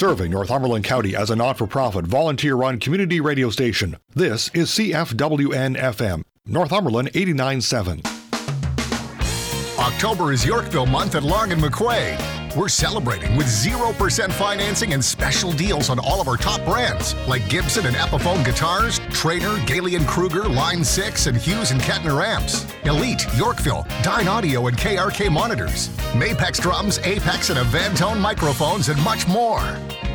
Serving Northumberland County as a not for profit, volunteer run community radio station. This is CFWN FM, Northumberland 89.7. October is Yorkville month at Long and McQuade. We're celebrating with 0% financing and special deals on all of our top brands like Gibson and Epiphone guitars, Traynor, Galen Kruger, Line 6, and Hughes and Kettner amps, Elite, Yorkville, Dynaudio, and KRK monitors, Mapex drums, Apex, and Avantone microphones, and much more.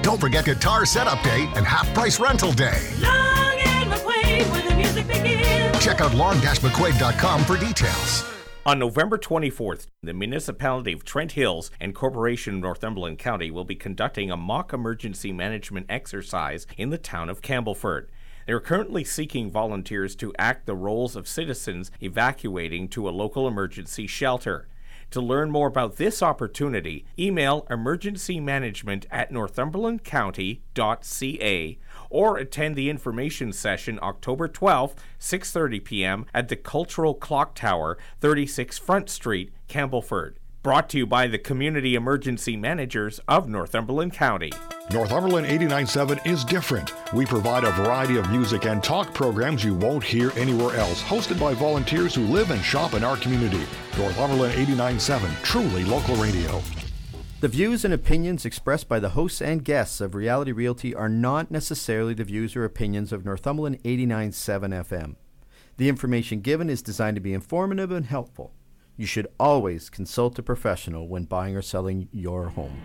Don't forget Guitar Setup Day and Half Price Rental Day. Long and McQuade, where the music begins. Check out long-mcquade.com for details. On November 24th, the municipality of Trent Hills and Corporation of Northumberland County will be conducting a mock emergency management exercise in the town of Campbellford. They are currently seeking volunteers to act the roles of citizens evacuating to a local emergency shelter. To learn more about this opportunity, email emergencymanagement at northumberlandcounty.ca or attend the information session October 12th, 6:30 p.m. at the Cultural Clock Tower, 36 Front Street, Campbellford. Brought to you by the Community Emergency Managers of Northumberland County. Northumberland 89.7 is different. We provide a variety of music and talk programs you won't hear anywhere else, hosted by volunteers who live and shop in our community. Northumberland 89.7, truly local radio. The views and opinions expressed by the hosts and guests of Reality Realty are not necessarily the views or opinions of Northumberland 89.7 FM. The information given is designed to be informative and helpful. You should always consult a professional when buying or selling your home.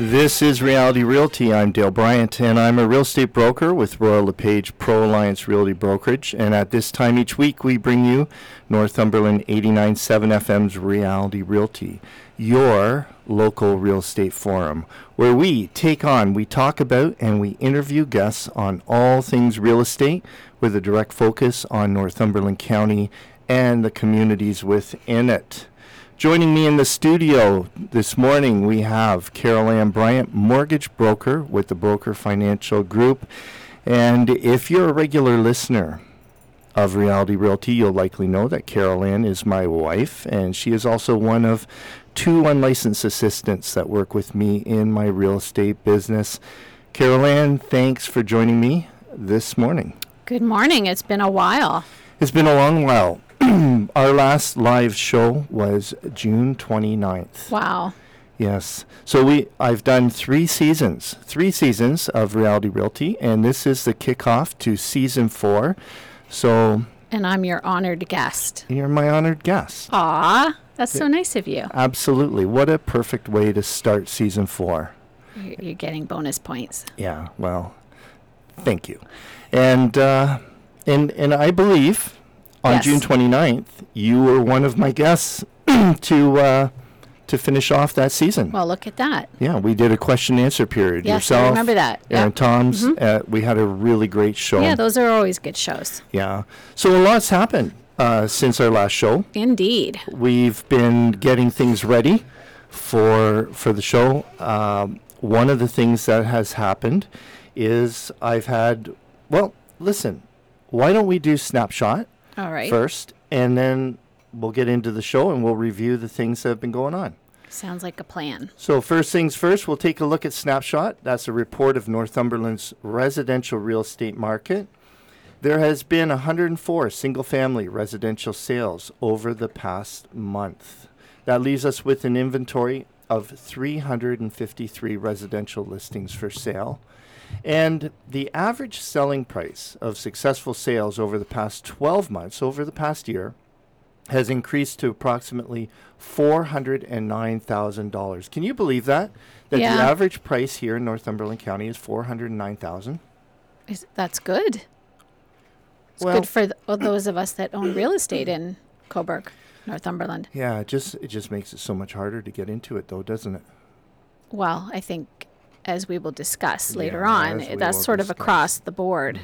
This is Reality Realty. I'm Dale Bryant, and I'm a real estate broker with Royal LePage Pro Alliance Realty Brokerage. And at this time each week, we bring you Northumberland 89.7 FM's Reality Realty, your local real estate forum, where we take on, we talk about, and we interview guests on all things real estate with a direct focus on Northumberland County and the communities within it. Joining me in the studio this morning, we have Carol Ann Bryant, mortgage broker with the Broker Financial Group. And if you're a regular listener of Reality Realty, you'll likely know that Carol Ann is my wife, and she is also one of two unlicensed assistants that work with me in my real estate business. Carol Ann, thanks for joining me this morning. Good morning. It's been a while. It's been a long while. Our last live show was June 29th. Wow. Yes. So we I've done 3 seasons. 3 seasons of Reality Realty and this is the kickoff to season 4. So And I'm your honored guest. you're my honored guest. Ah, that's so nice of you. Absolutely. What a perfect way to start season 4. You're, you're getting bonus points. Yeah, well, thank you. And uh, and and I believe on Yes. June 29th, you were one of my guests to uh, to finish off that season. Well, look at that. yeah, we did a question and answer period. Yes, I Yourself, remember that. Aaron Yep. Toms. Uh, we had a really great show. Yeah, those are always good shows. Yeah. So a lot's happened uh, since our last show. Indeed. We've been getting things ready for for the show. Um, one of the things that has happened is I've had. Well, listen. Why don't we do snapshot All right. first, and then we'll get into the show and we'll review the things that have been going on. Sounds like a plan. So first things first, we'll take a look at Snapshot. That's a report of Northumberland's residential real estate market. There has been 104 single-family residential sales over the past month. That leaves us with an inventory of 353 residential listings for sale. And the average selling price of successful sales over the past 12 months, over the past year, has increased to approximately $409,000. Can you believe that? That Yeah. the average price here in Northumberland County is 409,000? Is, that's good. It's Well- good for th- those of us that own real estate in Cobourg, Northumberland. Yeah, it just it just makes it so much harder to get into it though, doesn't it? Well, I think as we will discuss later Yeah, on, that's sort of across the board.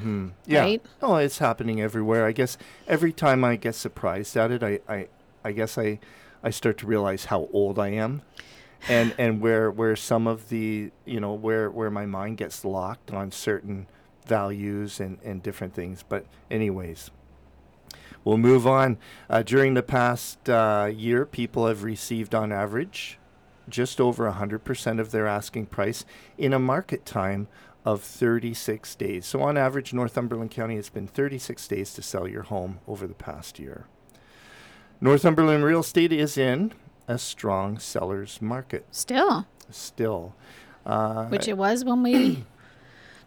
Yeah. Right? Oh, it's happening everywhere. I guess every time I get surprised at it, I, I, I guess I, I start to realize how old I am. and and where where some of the you know where where my mind gets locked on certain values and and different things. But anyways. We'll move on. Uh, during the past uh, year, people have received, on average, just over 100% of their asking price in a market time of 36 days. So, on average, Northumberland County has been 36 days to sell your home over the past year. Northumberland real estate is in a strong seller's market Still, still, uh, which it was when we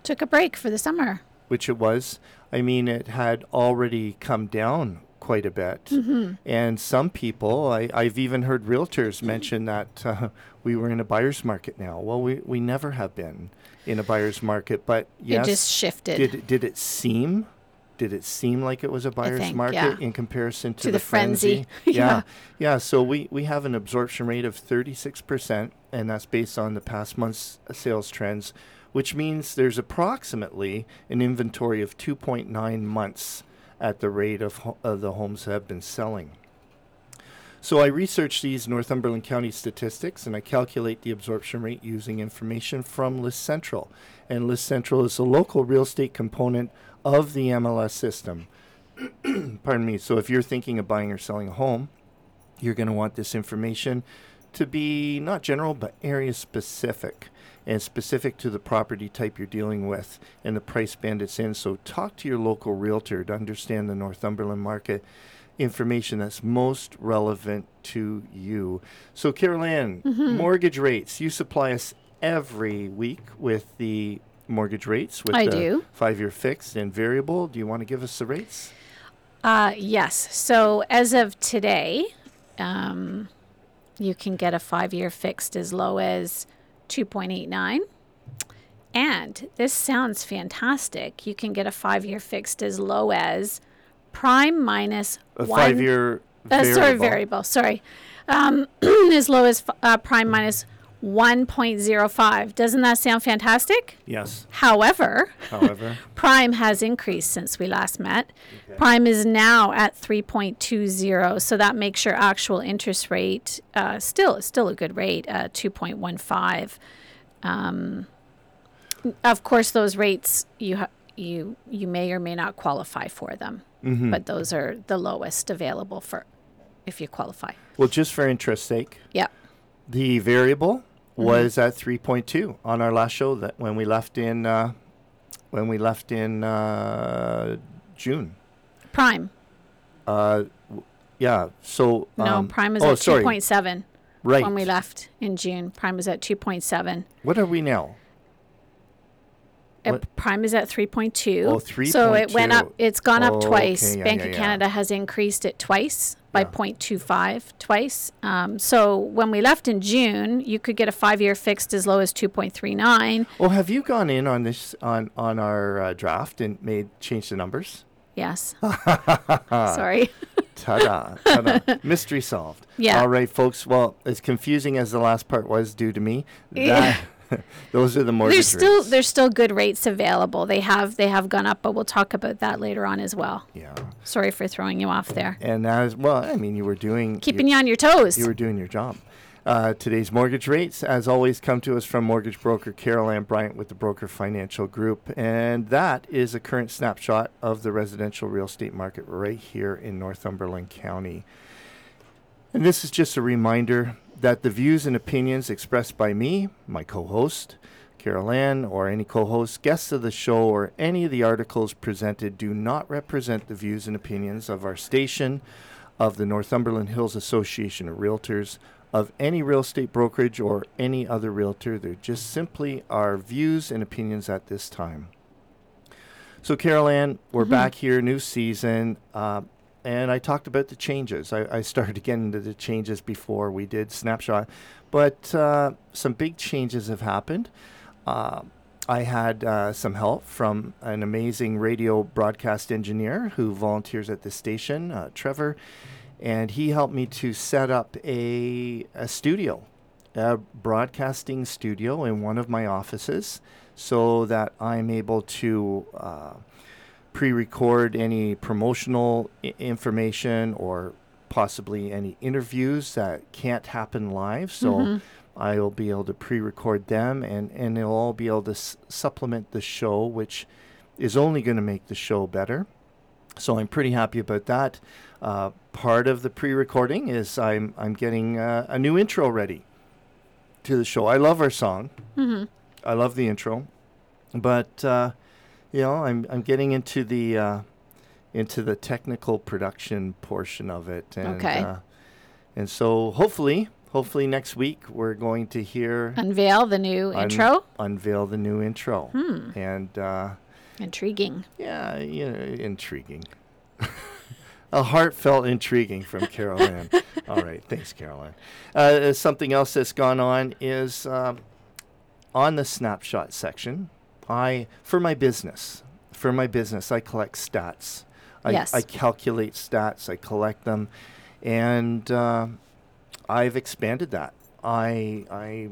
took a break for the summer. which it was. I mean, it had already come down quite a bit. And some people, I, I've even heard realtors mention that uh, we were in a buyer's market now. Well, we, we never have been in a buyer's market, but yes. It just shifted. Did, it- did it seem? Did it seem like it was a buyer's think, market yeah. in comparison to, To the frenzy. yeah. Yeah. yeah. So we, we have an absorption rate of 36%, and that's based on the past month's sales trends, which means there's approximately an inventory of 2.9 months at the rate of, of the homes have been selling. So I research these Northumberland County statistics and I calculate the absorption rate using information from List Central. And List Central is the local real estate component of the MLS system. Pardon me. So if you're thinking of buying or selling a home, you're going to want this information to be not general but area specific and specific to the property type you're dealing with and the price band it's in. So talk to your local realtor to understand the Northumberland market information that's most relevant to you. So Carol Ann, mortgage rates. You supply us every week with the mortgage rates with I the do. five-year fixed and variable. Do you want to give us the rates? Uh, yes. So as of today, um, you can get a five-year fixed as low as 2.89. And this sounds fantastic. You can get a five-year fixed as low as prime minus A one. five-year Uh, variable. sorry, variable. Sorry, um, as low as f- uh, prime minus 1.05. Doesn't that sound fantastic? Yes. However, However, Prime has increased since we last met. Prime is now at 3.20, so that makes your actual interest rate uh, still still a good rate, uh, 2.15. Um, of course, those rates you ha- you you may or may not qualify for them, but those are the lowest available for if you qualify. well, just for interest sake, Yeah. the variable Mm-hmm. was at 3.2 on our last show that when we left in uh, when we left in uh, June. Prime. Uh, w- yeah. So No, um, Prime is oh, at sorry, 2.7 right. when we left in June. Prime was at 2.7. What are we now? Prime is at 3.2. Oh, So it went up, it's gone up Oh, twice. okay, yeah, Bank yeah, of yeah. Canada has increased it twice by Yeah. 0.25 twice. Um, so when we left in June, you could get a five year fixed as low as 2.39. Well, have you gone in on this on on our uh, draft and made change the numbers? Yes. Sorry. Ta-da, ta-da. Mystery solved. Yeah. All right, folks. Well, as confusing as the last part was due to me, that, those are the mortgage There's still rates. there's still good rates available. They have they have gone up, but we'll talk about that later on as well. yeah. Sorry for throwing you off there. And as well, I mean, you were doing Keeping you on your toes. You were doing your job. Uh, today's mortgage rates, as always, come to us from mortgage broker Carol Ann Bryant with the Broker Financial Group. And that is a current snapshot of the residential real estate market right here in Northumberland County. And this is just a reminder that the views and opinions expressed by me, my co host, Carol Ann, or any co host, guests of the show, or any of the articles presented do not represent the views and opinions of our station, of the Northumberland Hills Association of Realtors, of any real estate brokerage, or any other realtor. They're just simply our views and opinions at this time. So, Carol Ann, we're back here, new season, uh, and I talked about the changes. I, I started to get into the changes before we did Snapshot, but uh, some big changes have happened. Uh, I had uh, some help from an amazing radio broadcast engineer who volunteers at the station, uh, Trevor, and he helped me to set up a, a studio, a broadcasting studio in one of my offices so that I'm able to uh, pre record any promotional I- information or possibly any interviews that can't happen live. So I'll be able to pre-record them, and and it'll all be able to s- supplement the show, which is only going to make the show better. So I'm pretty happy about that. Uh, part of the pre-recording is I'm I'm getting uh, a new intro ready to the show. I love our song. Mm-hmm. I love the intro, but uh, you know I'm I'm getting into the uh, into the technical production portion of it, and Okay. uh, and so hopefully hopefully next week we're going to hear Unveil the new un- intro. unveil the new intro, Hmm. and uh, Intriguing. yeah, you know, intriguing. A heartfelt intriguing from Carol Ann. All right, thanks, Caroline. Uh, something else that's gone on is um, on the snapshot section. I for my business, for my business, I collect stats. I, Yes. I calculate stats. I collect them, and uh, I've expanded that. I I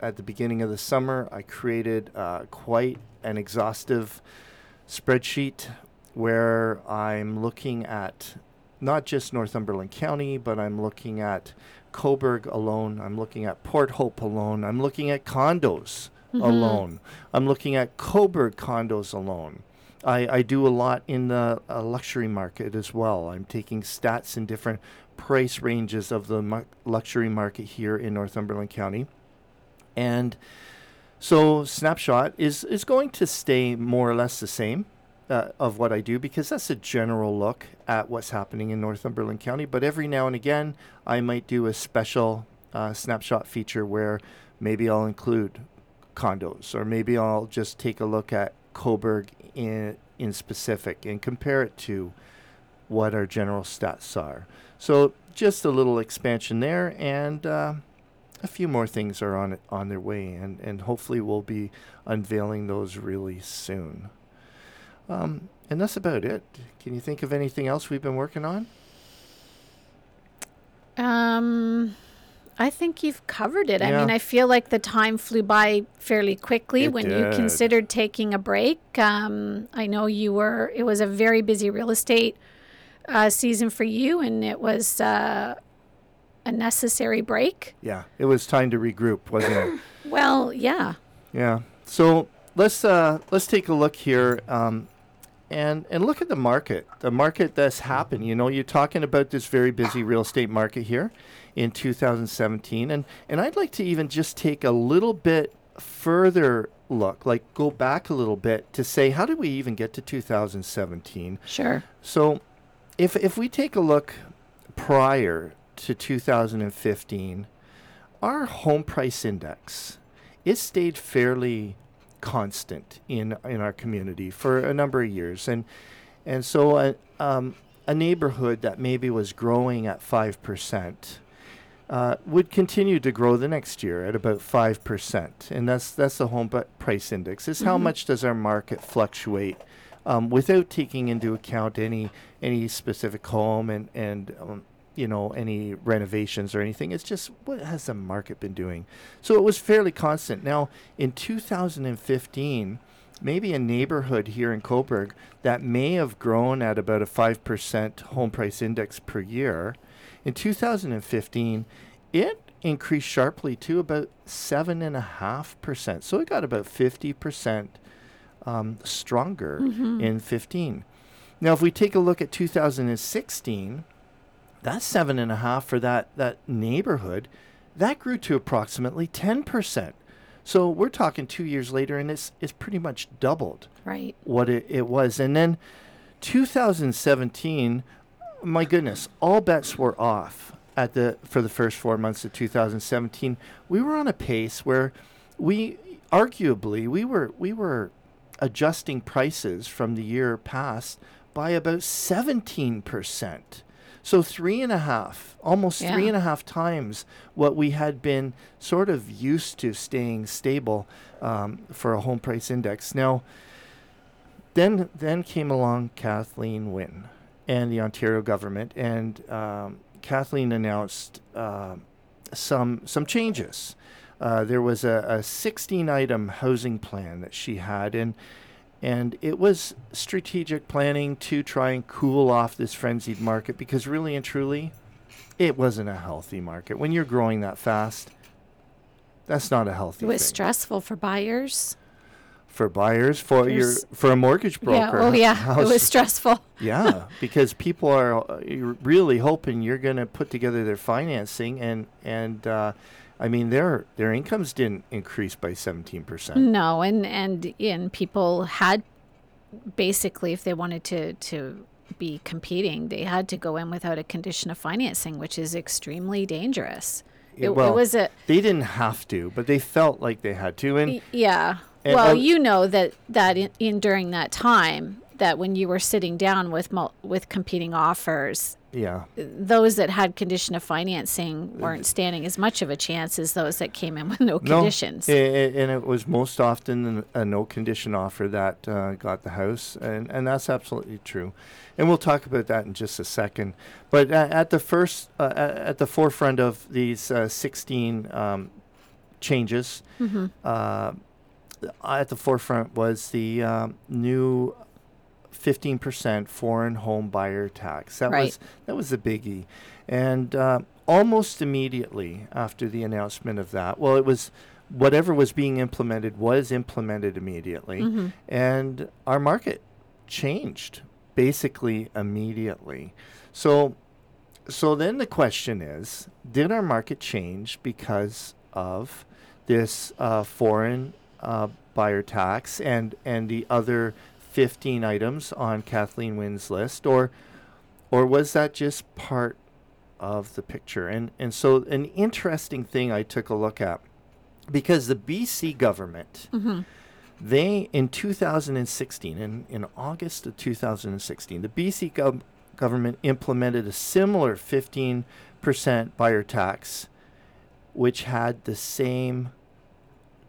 at the beginning of the summer I created uh, quite an exhaustive spreadsheet where I'm looking at not just Northumberland County, but I'm looking at Cobourg alone. I'm looking at Port Hope alone. I'm looking at condos alone. I'm looking at Cobourg condos alone. I, I do a lot in the uh, luxury market as well. I'm taking stats in different price ranges of the luxury market here in Northumberland County. And so Snapshot is, is going to stay more or less the same uh, of what I do because that's a general look at what's happening in Northumberland County. But every now and again, I might do a special uh, snapshot feature where maybe I'll include condos or maybe I'll just take a look at Cobourg in, in specific and compare it to what our general stats are. So just a little expansion there and. Uh, a few more things are on on their way, and, and hopefully we'll be unveiling those really soon. Um, and that's about it. Can you think of anything else we've been working on? Um, I think you've covered it. I mean, I feel like the time flew by fairly quickly It when you considered taking a break. Um, I know you were. It was a very busy real estate uh, season for you, and it was uh, a necessary break. Yeah, it was time to regroup, wasn't it? Well, yeah. Yeah. So let's uh, let's take a look here, um, and and look at the market. The market that's happened. You know, you're talking about this very busy real estate market here in 2017, and and I'd like to even just take a little bit further look, like go back a little bit to say how did we even get to 2017? Sure. So, if if we take a look prior to 2015, our home price index it stayed fairly constant in in our community for a number of years, and and so a um, a neighborhood that maybe was growing at five percent. Uh, would continue to grow the next year at about five percent, and that's that's the home price index. Is how much does our market fluctuate um, without taking into account any any specific home and and um, you know any renovations or anything. It's just what has the market been doing. So it was fairly constant. Now in 2015, maybe a neighborhood here in Cobourg that may have grown at about a five percent home price index per year. In 2015, it increased sharply to about seven and a half percent. So it got about 50 percent um, stronger in 15. Now, if we take a look at 2016, that seven and a half for that that neighborhood, that grew to approximately 10 percent. So we're talking two years later, and it's it's pretty much doubled Right. what it, it was. And then 2017, my goodness, all bets were off at the for the first four months of 2017. We were on a pace where we arguably we were we were adjusting prices from the year past by about 17 percent. So three and a half, almost three Yeah. and a half times what we had been sort of used to staying stable um, for a home price index. Now, then then came along Kathleen Wynne and the Ontario government, and um, Kathleen announced uh, some some changes. Uh, there was a, a 16 item housing plan that she had, and and it was strategic planning to try and cool off this frenzied market because really and truly, it wasn't a healthy market. When you're growing that fast, That's not a healthy It was thing stressful for buyers. For buyers for your for a mortgage broker. Yeah. Oh, yeah. It was stressful. yeah, because people are really hoping you're going to put together their financing, and and uh, I mean their their incomes didn't increase by seventeen percent. No, and and and people had basically, if they wanted to to be competing, they had to go in without a condition of financing, which is extremely dangerous. It, well, it was a They didn't have to, but they felt like they had to, and Y- Yeah. And well, on- you know that that in, in during that time that when you were sitting down with mul- with competing offers, yeah, those that had condition of financing weren't standing as much of a chance as those that came in with no no, conditions. a- and it was most often a no condition offer that uh, got the house, and and that's absolutely true, and we'll talk about that in just a second. But uh, at the first, uh, at the forefront of these uh, 16 um, changes, Mm-hmm. Uh, at the forefront was the um, new 15% foreign home buyer tax. That Right. was that was a biggie, and uh, almost immediately after the announcement of that, well, it was whatever was being implemented was implemented immediately, and our market changed basically immediately. So, so then the question is, did our market change because of this uh, foreign uh, buyer tax and and the other 15 items on Kathleen Wynne's list, or or was that just part of the picture? And and so an interesting thing I took a look at because the BC government they in 2016 in, in august of 2016 the bc gov- government implemented a similar 15% buyer tax which had the same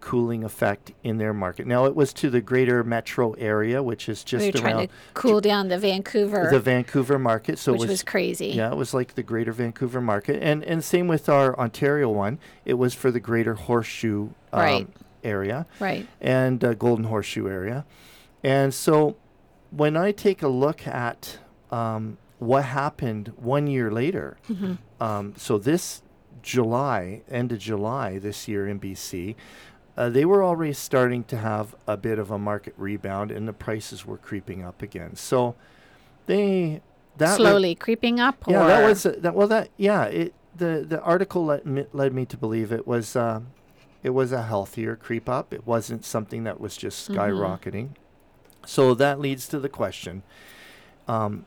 cooling effect in their market now it was to the greater metro area which is just we were just trying around to cool down the Vancouver, the vancouver market so which it was, was, crazy. yeah, it was like the Greater Vancouver market, and and same with our Ontario one. It was for the Greater Horseshoe um, Right. area Right. and uh, Golden Horseshoe area, and so when I take a look at um, what happened one year later, um, so this July, end of July this year in BC. Uh, they were already starting to have a bit of a market rebound, and the prices were creeping up again. So, they that Slowly creeping up. yeah, that was uh, that. Well, that yeah. It the the article led me, led me to believe it was uh, it was a healthier creep up. It wasn't something that was just Mm-hmm. skyrocketing. So that leads to the question: um,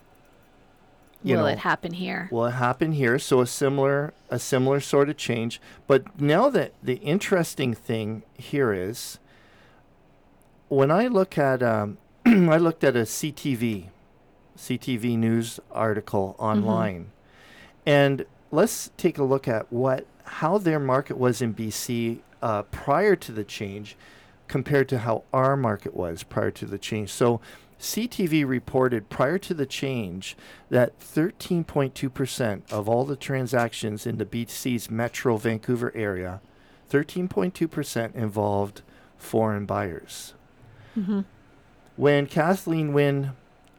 Will know, it happen here? will it happen here? So a similar a similar sort of change. But now that the interesting thing here is when I look at um, I looked at a CTV CTV news article online, and let's take a look at what how their market was in BC uh, prior to the change, compared to how our market was prior to the change. So. CTV reported prior to the change that 13.2% of all the transactions in the BC's Metro Vancouver area, 13.2% involved foreign buyers. When Kathleen Wynne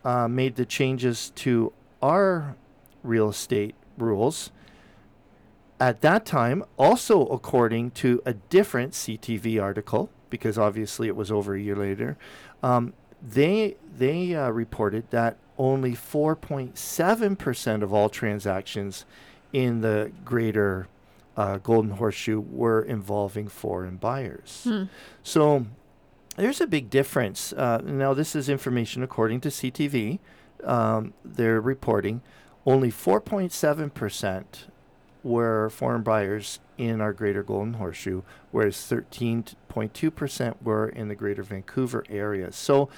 uh, made the changes to our real estate rules, at that time, also according to a different CTV article, because obviously it was over a year later, um, they they uh, reported that only 4.7% of all transactions in the greater uh, Golden Horseshoe were involving foreign buyers. So there's a big difference. Uh, now, this is information according to CTV. Um, they're reporting only 4.7% were foreign buyers in our greater Golden Horseshoe, whereas 13.2% were in the greater Vancouver area. So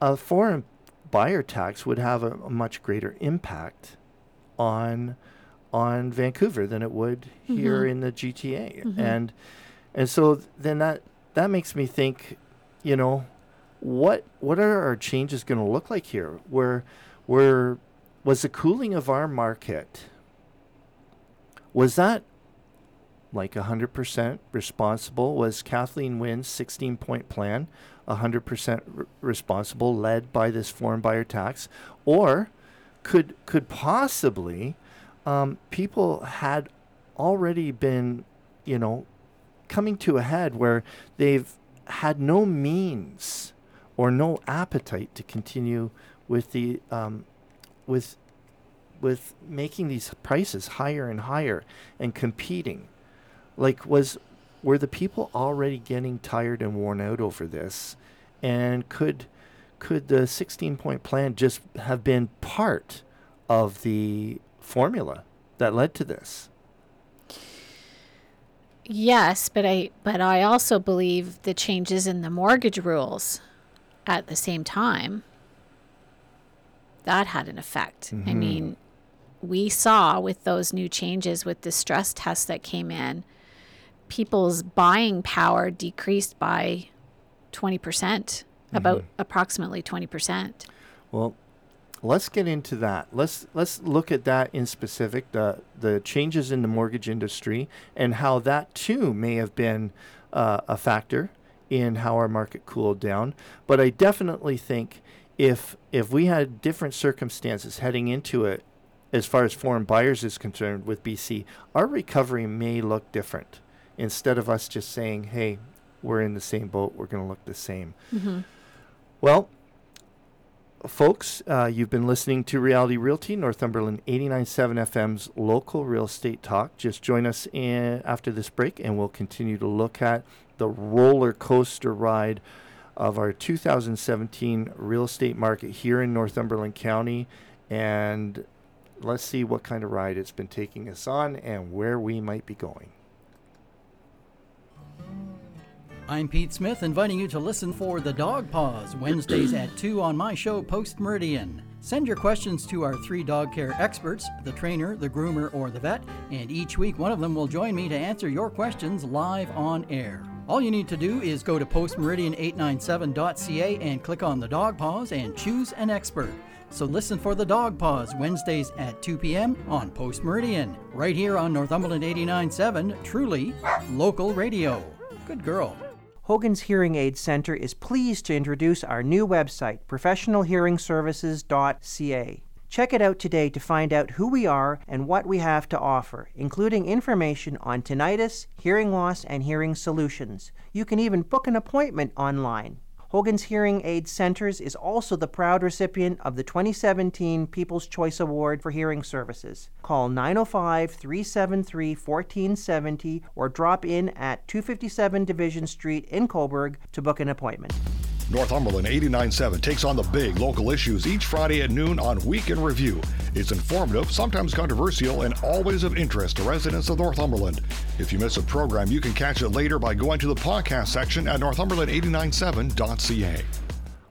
a foreign buyer tax would have a, a much greater impact on on Vancouver than it would mm-hmm. here in the GTA. Mm-hmm. And and so then that that makes me think, you know, what what are our changes going to look like here? Where where was the cooling of our market was that like 100% responsible? Was Kathleen Wynne's 16 point plan 100% r- responsible, led by this foreign buyer tax? Or could, could possibly um, people had already been, you know, coming to a head where they've had no means or no appetite to continue with the um, with with making these prices higher and higher and competing. Like was were the people already getting tired and worn out over this? And could could the 16 point plan just have been part of the formula that led to this? Yes, but I but I also believe the changes in the mortgage rules at the same time that had an effect. I mm-hmm. mean, we saw with those new changes with the stress tests that came in, people's buying power decreased by 20%, about approximately 20%. Well, let's get into that. Let's let's look at that in specific the the changes in the mortgage industry and how that too may have been uh, a factor in how our market cooled down. But I definitely think if if we had different circumstances heading into it, as far as foreign buyers is concerned with BC, our recovery may look different. Instead of us just saying, "Hey, we're in the same boat. We're going to look the same." Well, folks, uh, you've been listening to Reality Realty, Northumberland 89.7 FM's local real estate talk. Just join us in, after this break, and we'll continue to look at the roller coaster ride of our 2017 real estate market here in Northumberland County. And let's see what kind of ride it's been taking us on and where we might be going. I'm Pete Smith, inviting you to listen for The Dog Paws, Wednesdays at 2 on my show, Post Meridian. Send your questions to our three dog care experts the trainer, the groomer, or the vet, and each week one of them will join me to answer your questions live on air. All you need to do is go to postmeridian897.ca and click on the dog paws and choose an expert. So listen for the dog paws Wednesdays at 2 p.m. on Post Meridian, right here on Northumberland 89.7, truly local radio. Good girl. Hogan's Hearing Aid Center is pleased to introduce our new website, professionalhearingservices.ca. Check it out today to find out who we are and what we have to offer, including information on tinnitus, hearing loss, and hearing solutions. You can even book an appointment online. Hogan's Hearing Aid Centers is also the proud recipient of the 2017 People's Choice Award for Hearing Services. Call 905 373 1470 or drop in at 257 Division Street in Cobourg to book an appointment. Northumberland 89.7 takes on the big local issues each Friday at noon on Week in Review. It's informative, sometimes controversial, and always of interest to residents of Northumberland. If you miss a program, you can catch it later by going to the podcast section at northumberland897.ca.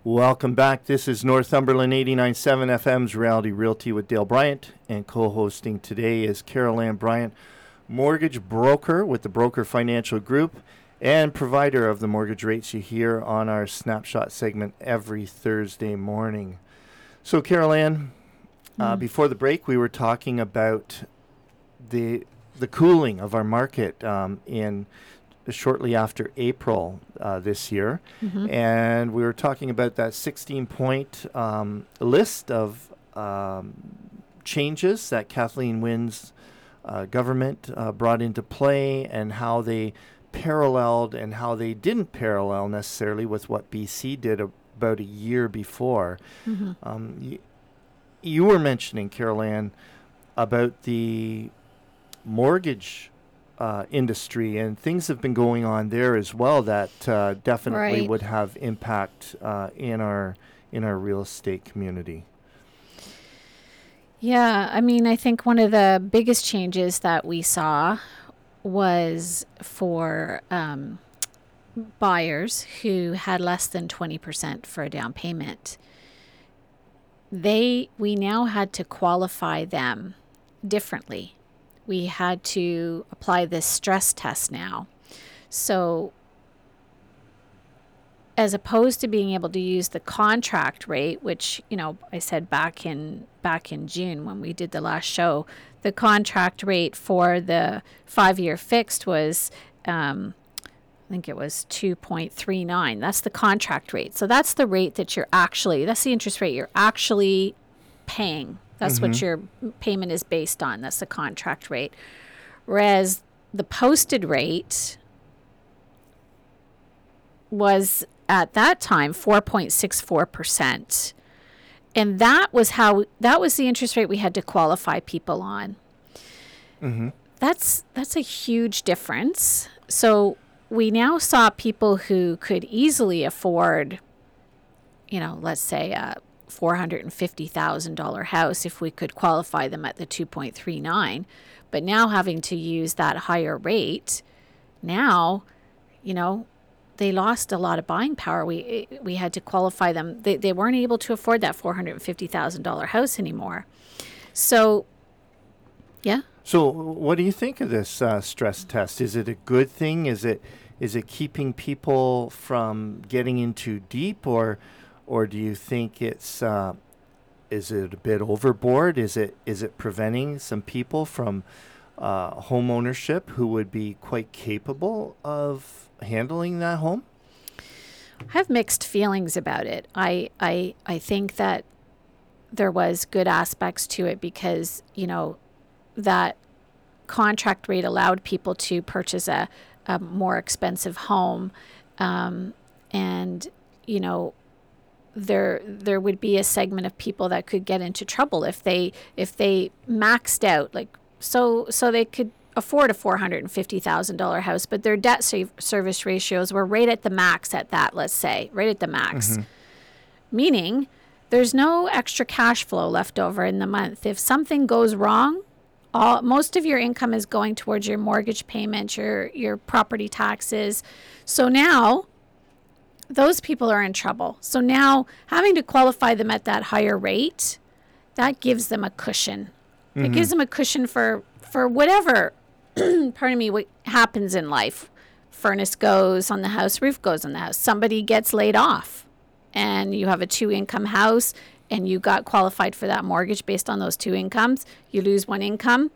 Welcome back. This is Northumberland 89.7 FM's Reality Realty with Dale Bryant, and co-hosting today is Carol Ann Bryant, mortgage broker with the Broker Financial Group and provider of the mortgage rates you hear on our snapshot segment every Thursday morning. So, Carol Ann, uh, before the break, we were talking about the the cooling of our market um, in shortly after April uh, this year, and we were talking about that 16 point um, list of um, changes that Kathleen Wynne's uh, government uh, brought into play and how they paralleled and how they didn't parallel necessarily with what BC did about a year before. Um, you, you were mentioning, Carol Ann, about the mortgage uh, industry and things have been going on there as well that uh, definitely Right. would have impact uh, in our in our real estate community. Yeah, I mean, I think one of the biggest changes that we saw was for um, buyers who had less than 20% for a down payment. They, we now had to qualify them differently. We had to apply this stress test now. So as opposed to being able to use the contract rate which you know i said back in back in june when we did the last show. The contract rate for the five year fixed was um, i think it was 2.39 that's the contract rate. So that's the rate that you're actually that's the interest rate you're actually paying. That's what your payment is based on. That's the contract rate. Whereas the posted rate was at that time 4.64%. And that was how that was the interest rate we had to qualify people on. Mm-hmm. That's that's a huge difference. So we now saw people who could easily afford you know, let's say a $450,000 house if we could qualify them at the 2.39, but now having to use that higher rate, now, you know, they lost a lot of buying power. We we had to qualify them. They they weren't able to afford that $450,000 house anymore. So yeah. So, what do you think of this uh, stress test? Is it a good thing? Is it is it keeping people from getting in too deep, or or do you think it's uh, is it a bit overboard? Is it is it preventing some people from uh, home ownership who would be quite capable of handling that home? I have mixed feelings about it. I I I think that there was good aspects to it because you know that contract rate allowed people to purchase a, a more expensive home, um, and you know there there would be a segment of people that could get into trouble if they if they maxed out like so so they could afford a $450,000 house but their debt service ratios were right at the max at that let's say right at the max. Mm-hmm. Meaning there's no extra cash flow left over in the month. If something goes wrong all most of your income is going towards your mortgage payments, your your property taxes. So now those people are in trouble. So now having to qualify them at that higher rate, that gives them a cushion. It mm-hmm. gives them a cushion for for whatever, pardon me, what happens in life. Furnace goes on the house, roof goes on the house. Somebody gets laid off, and you have a two income house, and you got qualified for that mortgage based on those two incomes. You lose one income.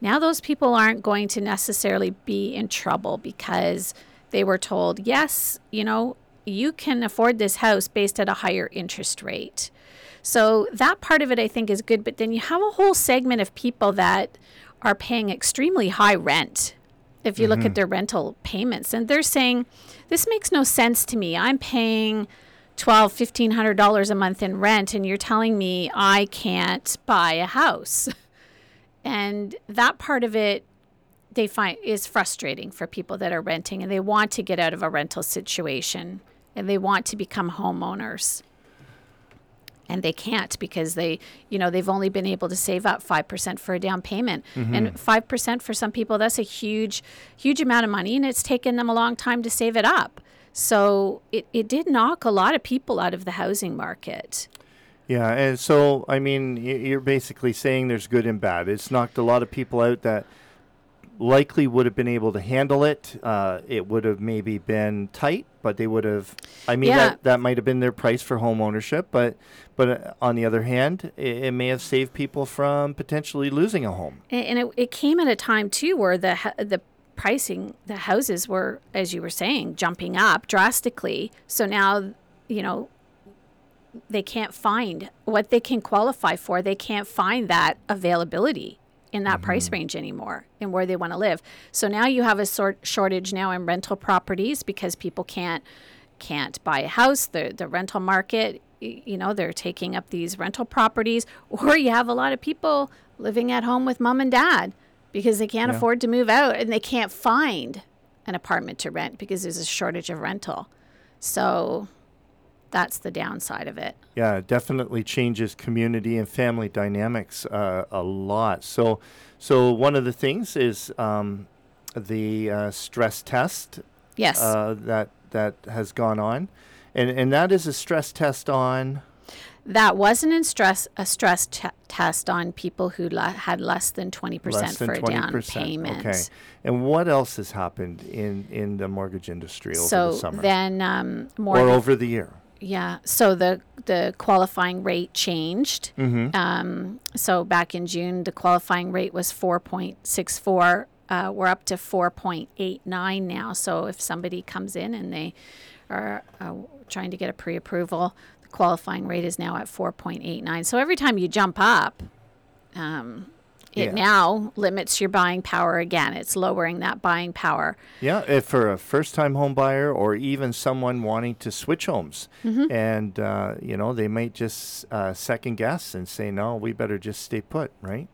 Now those people aren't going to necessarily be in trouble because they were told, yes, you know, you can afford this house based at a higher interest rate. So that part of it I think is good, but then you have a whole segment of people that are paying extremely high rent. If you look at mm-hmm. their rental payments and they're saying this makes no sense to me. I'm paying twelve, fifteen hundred dollars a month in rent and you're telling me I can't buy a house. And that part of it they find is frustrating for people that are renting and they want to get out of a rental situation and they want to become homeowners and they can't because they you know they've only been able to save up 5% for a down payment. Mm-hmm. And 5% for some people that's a huge huge amount of money and it's taken them a long time to save it up. So it, it did knock a lot of people out of the housing market. Yeah, and so I mean, you're basically saying there's good and bad. It's knocked a lot of people out that likely would have been able to handle it. Uh, it would have maybe been tight, but they would have. I mean, Yeah. that that might have been their price for home ownership. But but uh, on the other hand, it, it may have saved people from potentially losing a home. And, and it, it came at a time too where the the pricing the houses were, as you were saying, jumping up drastically. So now, you know, they can't find what they can qualify for. They can't find that availability in that price mm-hmm. range anymore and where they want to live. So now you have a sort shortage now in rental properties because people can't can't buy a house. The the rental market, you know, they're taking up these rental properties, or you have a lot of people living at home with mom and dad because they can't afford to move out and they can't find an apartment to rent because there's a shortage of rental. So that's the downside of it. Yeah, it definitely changes community and family dynamics uh, a lot. So, so one of the things is um, the uh, stress test Yes. uh, that that has gone on, and and that is a stress test on. that wasn't in stress a stress t- test on people who le- had less than 20% Less than for a down 20%. payment. Okay. And what else has happened in, in the mortgage industry over so the summer So then um, more or over the year? Yeah. So the the qualifying rate changed. Mm-hmm. Um, so back in June, the qualifying rate was 4.64. Uh, we're up to 4.89 now. So if somebody comes in and they are uh, trying to get a pre-approval, the qualifying rate is now at 4.89. So every time you jump up, um, it Yeah. now limits your buying power again. It's lowering that buying power. Yeah, if for a first-time home buyer or even someone wanting to switch homes, Mm-hmm. and uh, you know they might just uh, second guess and say, "No, we better just stay put," right?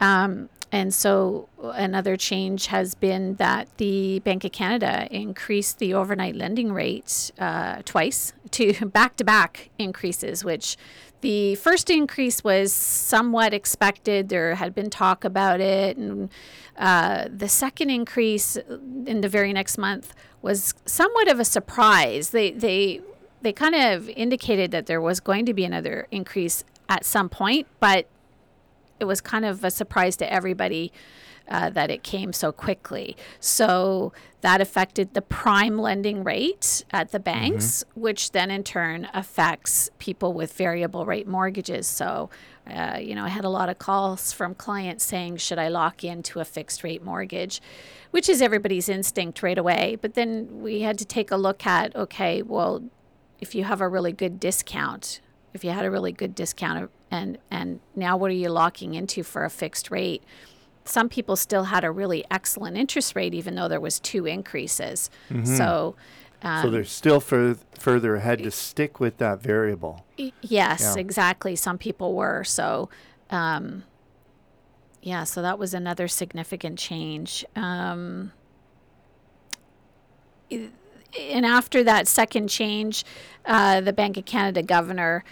Um, and so another change has been that the Bank of Canada increased the overnight lending rate uh, twice to back to back increases, which the first increase was somewhat expected. There had been talk about it. And uh, the second increase in the very next month was somewhat of a surprise. They, they, they kind of indicated that there was going to be another increase at some point, but it was kind of a surprise to everybody uh, that it came so quickly. So that affected the prime lending rate at the banks, which then in turn affects people with variable rate mortgages. So, uh, you know, I had a lot of calls from clients saying, should I lock into a fixed rate mortgage? Which is everybody's instinct right away. But then we had to take a look at, okay, well, if you have a really good discount, if you had a really good discount and and now what are you locking into for a fixed rate? Some people still had a really excellent interest rate even though there was two increases. So so they're still fur- further ahead to stick with that variable. y- yes, Yeah. exactly. Some people were. So um yeah, so that was another significant change. Um and after that second change, uh, the Bank of Canada governor,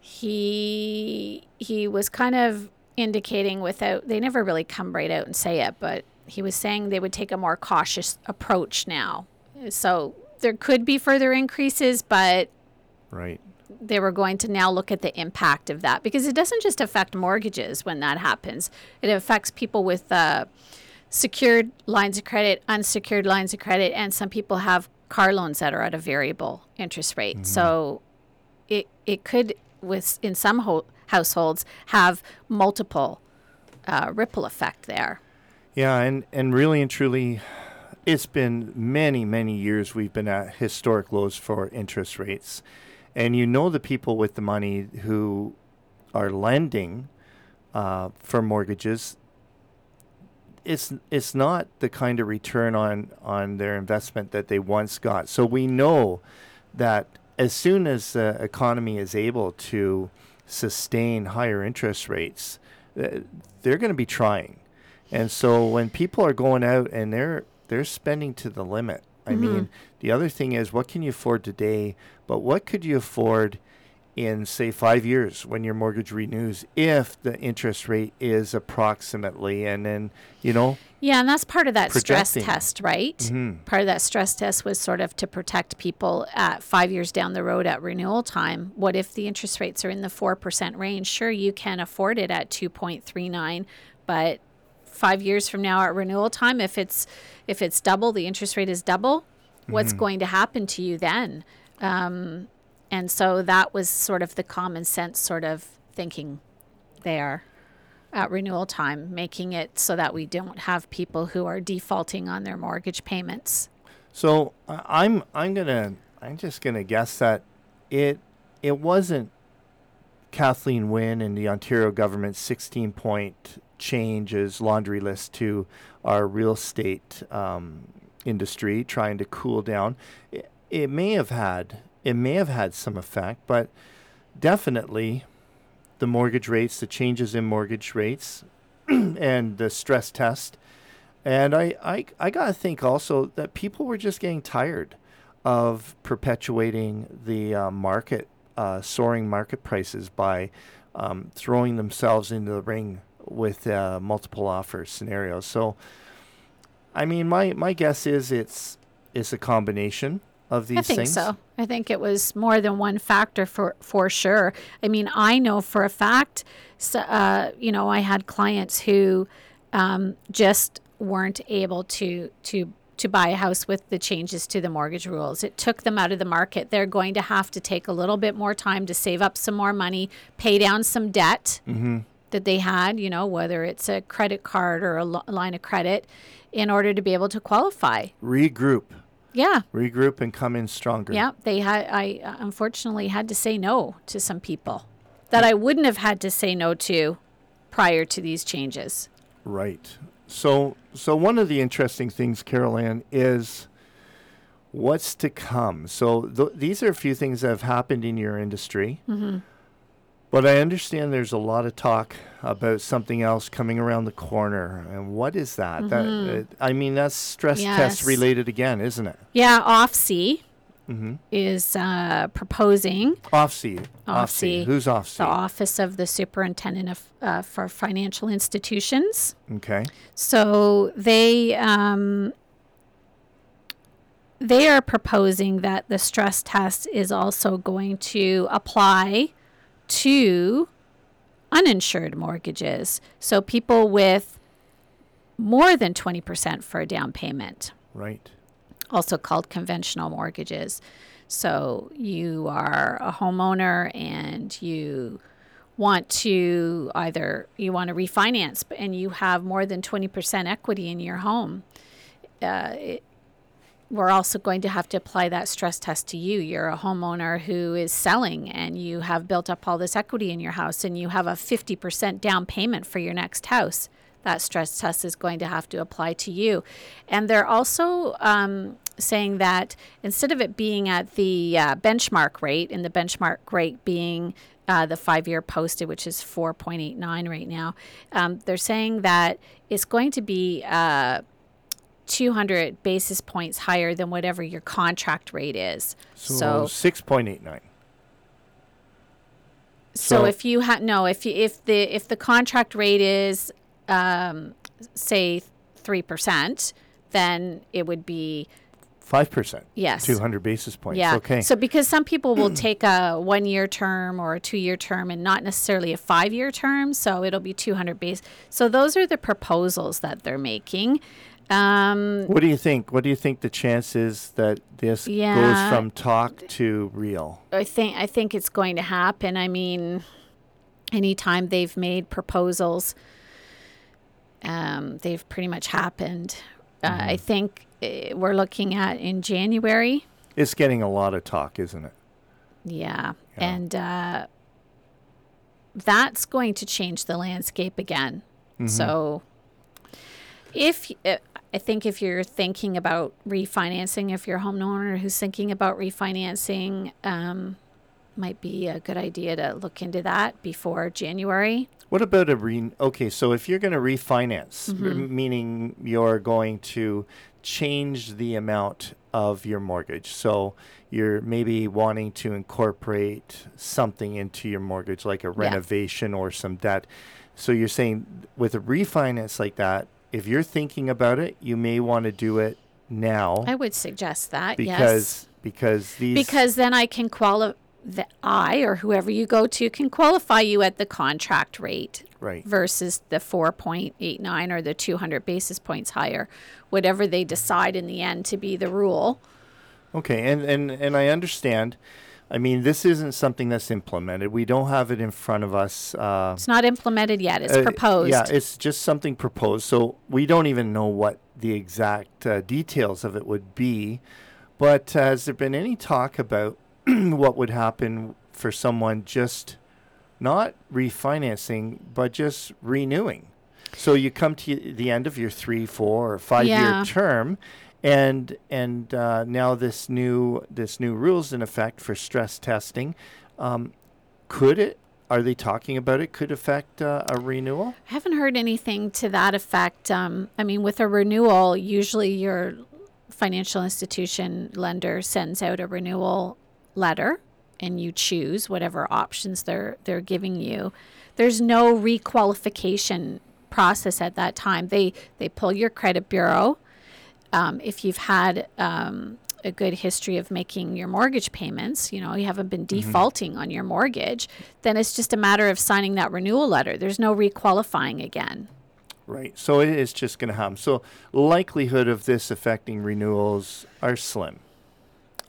he he was kind of indicating without they never really come right out and say it, but he was saying they would take a more cautious approach now. So there could be further increases, but Right. they were going to now look at the impact of that because it doesn't just affect mortgages when that happens. It affects people with uh, secured lines of credit, unsecured lines of credit, and some people have car loans that are at a variable interest rate. So it it could with in some ho- households have multiple uh, ripple effect there. Yeah, and, and really and truly, it's been many, many years we've been at historic lows for interest rates. And you know the people with the money who are lending uh, for mortgages, it's it's not the kind of return on, on their investment that they once got. So we know that as soon as the economy is able to sustain higher interest rates, uh, they're going to be trying. And so when people are going out and they're they're spending to the limit. I mean, the other thing is what can you afford today, but what could you afford in say 5 years when your mortgage renews if the interest rate is approximately and then, you know, Yeah, and that's part of that stress test, right? Part of that stress test was sort of to protect people at five years down the road at renewal time. What if the interest rates are in the 4% range? Sure, you can afford it at 2.39, but five years from now at renewal time, if it's if it's double, the interest rate is double, what's going to happen to you then? Um, and so that was sort of the common sense sort of thinking there at renewal time, making it so that we don't have people who are defaulting on their mortgage payments. So I- I'm I'm gonna I'm just gonna guess that it it wasn't Kathleen Wynne and the Ontario government's 16 point changes laundry list to our real estate um, industry trying to cool down. It, it may have had it may have had some effect, but definitely the mortgage rates, the changes in mortgage rates, and the stress test. And I, I, I got to think also that people were just getting tired of perpetuating the uh, market, uh, soaring market prices by um, throwing themselves into the ring with uh, multiple offer scenarios. So, I mean, my, my guess is it's it's a combination of these I think things. so. I think it was more than one factor for for sure. I mean, I know for a fact, so, uh, you know, I had clients who um, just weren't able to to to buy a house with the changes to the mortgage rules. It took them out of the market. They're going to have to take a little bit more time to save up some more money, pay down some debt that they had, you know, whether it's a credit card or a lo- line of credit, in order to be able to qualify. Regroup, Yeah, regroup, and come in stronger. yeah, they had. I uh, unfortunately had to say no to some people that I wouldn't have had to say no to prior to these changes. Right. So, so one of the interesting things, Carol Ann, is what's to come. So th- these are a few things that have happened in your industry. Mm-hmm. But I understand there's a lot of talk about something else coming around the corner. And what is that? That uh, I mean, that's stress test Mm-hmm. Related again, isn't it? Yeah, OSFI Mm-hmm. is uh, proposing OSFI. OSFI. Who's the Office of the Superintendent of uh, for Financial Institutions. okay. So they um, they are proposing that the stress test is also going to apply to uninsured mortgages. So people with more than 20% for a down payment, Right. also called conventional mortgages. So you are a homeowner and you want to either you want to refinance and you have more than 20% equity in your home. Uh, it, we're also going to have to apply that stress test to you. You're a homeowner who is selling and you have built up all this equity in your house and you have a 50% down payment for your next house. That stress test is going to have to apply to you. And they're also um, saying that instead of it being at the uh, benchmark rate, and the benchmark rate being uh, the five year posted, which is 4.89 right now, um, they're saying that it's going to be. Uh, 200 basis points higher than whatever your contract rate is. So, So, 6.89. so, so- if you have no, if you, if the if the contract rate is um, say three percent, then it would be 5%. Yes. 200 basis points. yeah. Okay. So because some people will take a one year term or a two year term and not necessarily a five year term, so it'll be 200 base. So those are the proposals that they're making. Um, What do you think? What do you think the chance is that this Yeah. goes from talk to real? I think I think it's going to happen. I mean, anytime they've made proposals, um, they've pretty much happened. Uh, I think uh, we're looking at in January. It's getting a lot of talk, isn't it? Yeah, Yeah. and uh, that's going to change the landscape again. So, if uh, I think if you're thinking about refinancing, if you're a homeowner who's thinking about refinancing, um, might be a good idea to look into that before January. What about a re? Okay, so if you're going to refinance, Mm-hmm. m- meaning you're going to change the amount of your mortgage, so you're maybe wanting to incorporate something into your mortgage, like a renovation or some debt. So you're saying with a refinance like that, if you're thinking about it, you may want to do it now I would suggest that yes. because because these because then I can qualify. The I or whoever you go to can qualify you at the contract rate right versus the 4.89 or the 200 basis points higher, whatever they decide in the end to be the rule. Okay, and, and, and I understand. I mean, this isn't something that's implemented. We don't have it in front of us. Uh, It's not implemented yet. It's uh, proposed. Yeah, it's just something proposed. So we don't even know what the exact uh, details of it would be. But has there been any talk about what would happen for someone just not refinancing, but just renewing? So you come to the end of your three, four, or five Yeah. year term, and and uh, now this new this new rules in effect for stress testing. Um, could it? Are they talking about it? Could affect uh, a renewal? I haven't heard anything to that effect. Um, I mean, with a renewal, usually your financial institution lender sends out a renewal letter, and you choose whatever options they're they're giving you. There's no requalification process at that time. They they pull your credit bureau. Um, if you've had um, a good history of making your mortgage payments, you know, you haven't been defaulting on your mortgage, then it's just a matter of signing that renewal letter. There's no requalifying again. Right. So it is just going to happen. So likelihood of this affecting renewals are slim.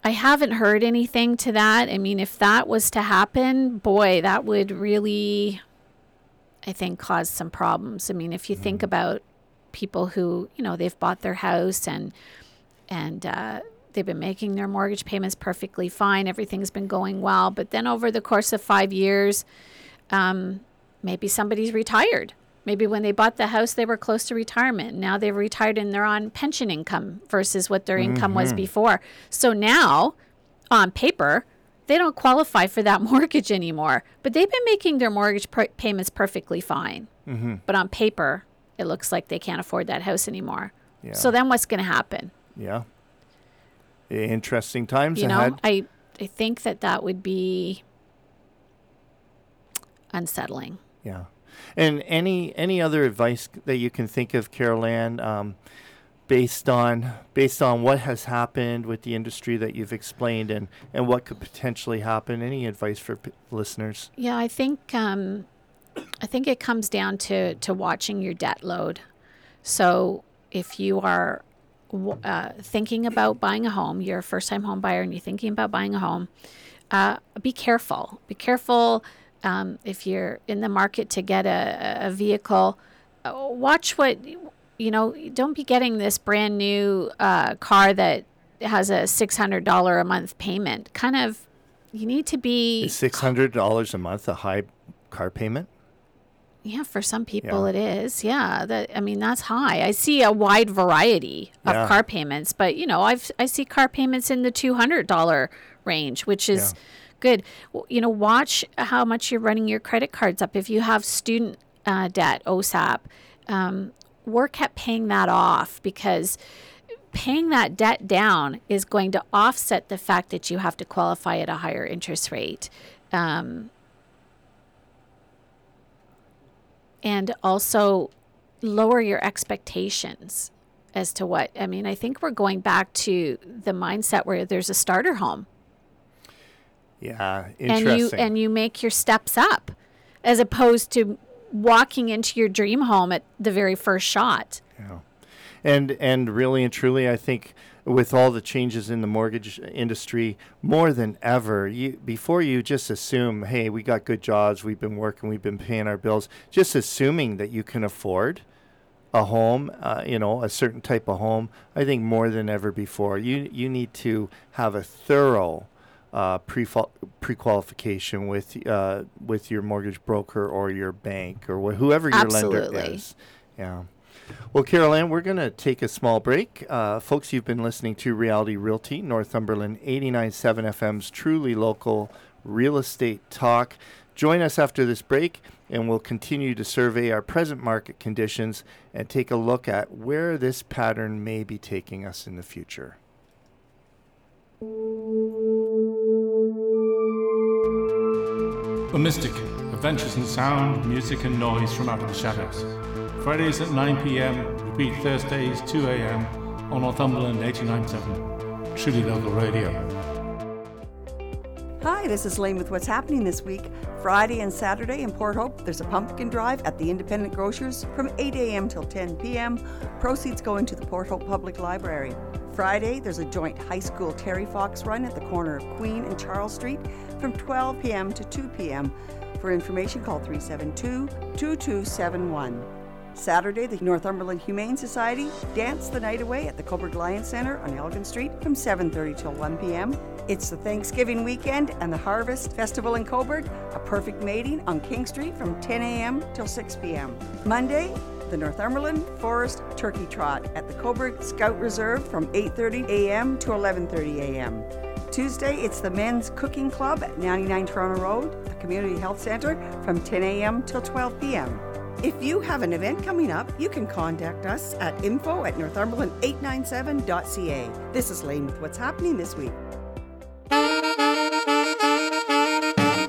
I haven't heard anything to that. I mean, if that was to happen, boy, that would really, I think, cause some problems. I mean, if you think about people who, you know, they've bought their house and and uh, they've been making their mortgage payments perfectly fine, everything's been going well, but then over the course of five years, um, maybe somebody's retired. Maybe when they bought the house, they were close to retirement. Now they've retired and they're on pension income versus what their income was before. So now, on paper, they don't qualify for that mortgage anymore. But they've been making their mortgage pr- payments perfectly fine. But on paper, it looks like they can't afford that house anymore. Yeah. So then what's going to happen? Yeah. Interesting times you know. I I think that that would be unsettling. Yeah. And any any other advice that you can think of, Carol Ann, um, based on based on what has happened with the industry that you've explained and, and what could potentially happen? Any advice for p- listeners? Yeah, I think um, I think it comes down to to watching your debt load. So if you are uh, thinking about buying a home, you're a first time home buyer, and you're thinking about buying a home, uh, be careful. Be careful um, if you're in the market to get a, a vehicle. Uh, watch what you know. Don't be getting this brand new uh, car that has a six hundred dollar a month payment. Kind of, you need to be Is six hundred dollars a month a high car payment? Yeah, for some people Yeah. it is. Yeah, that I mean that's high. I see a wide variety of Yeah. car payments, but you know, I've I see car payments in the two hundred dollar range, which is good. W- You know, watch how much you're running your credit cards up. If you have student uh, debt, OSAP, um, work at paying that off because paying that debt down is going to offset the fact that you have to qualify at a higher interest rate. Um, and also lower your expectations as to what I mean. I think we're going back to the mindset where there's a starter home Yeah, interesting. and you and you make your steps up as opposed to walking into your dream home at the very first shot. Yeah, and and really and truly, I think with all the changes in the mortgage industry, more than ever, you before you just assume, hey, we got good jobs, we've been working, we've been paying our bills, just assuming that you can afford a home, uh, you know, a certain type of home. I think more than ever before, you you need to have a thorough uh, pre pre-qualification with uh, with your mortgage broker or your bank or wh- whoever your lender Absolutely. is. Yeah. Well, Carol Ann, we're going to take a small break. Uh, folks, you've been listening to Reality Realty, Northumberland 89.7 FM's truly local real estate talk. Join us after this break, and we'll continue to survey our present market conditions and take a look at where this pattern may be taking us in the future. The Mystic, adventures in sound, music, and noise from out of the shadows. Fridays at 9 pm, repeat Thursdays 2 am on Northumberland 89.7. Truly local radio. Hi, this is Lane with what's happening this week. Friday and Saturday in Port Hope, there's a pumpkin drive at the Independent Grocers from 8 a.m. till 10 p.m. Proceeds go into the Port Hope Public Library. Friday, there's a joint high school Terry Fox run at the corner of Queen and Charles Street from 12 p.m. to 2 p.m. For information, call 372 2271. Saturday, the Northumberland Humane Society dance the night away at the Cobourg Lions Center on Elgin Street from 7:30 till 1 p.m. It's the Thanksgiving weekend and the Harvest Festival in Cobourg, a perfect mating on King Street from 10 a.m. till 6 p.m. Monday, the Northumberland Forest Turkey Trot at the Cobourg Scout Reserve from 8:30 a.m. to 11:30 a.m. Tuesday, it's the Men's Cooking Club at 99 Toronto Road, the Community Health Center from 10 a.m. till 12 p.m. If you have an event coming up, you can contact us at info at northumberland897.ca. This is Lane with what's happening this week.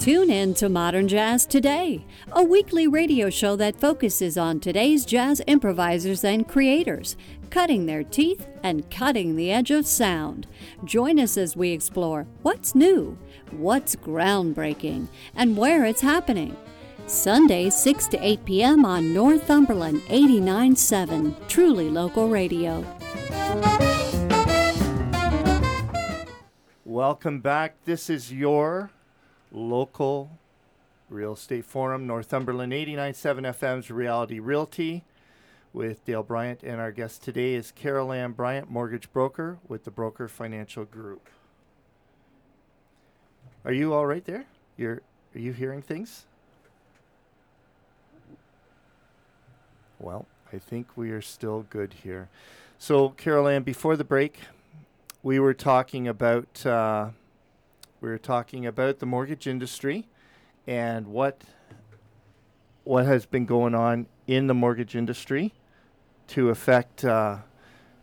Tune in to Modern Jazz Today, a weekly radio show that focuses on today's jazz improvisers and creators, cutting their teeth and cutting the edge of sound. Join us as we explore what's new, what's groundbreaking, and where it's happening. Sundays 6 to 8 p.m. on Northumberland 89.7, truly local radio. Welcome back. This is your local real estate forum, Northumberland 89.7 FM's Reality Realty with Dale Bryant. And our guest today is Carol Ann Bryant, mortgage broker with the Broker Financial Group. Are you all right there? You're, are you hearing things? Well, I think we are still good here. So, Carol Ann, before the break, we were talking about uh, we were talking about the mortgage industry and what what has been going on in the mortgage industry to affect uh,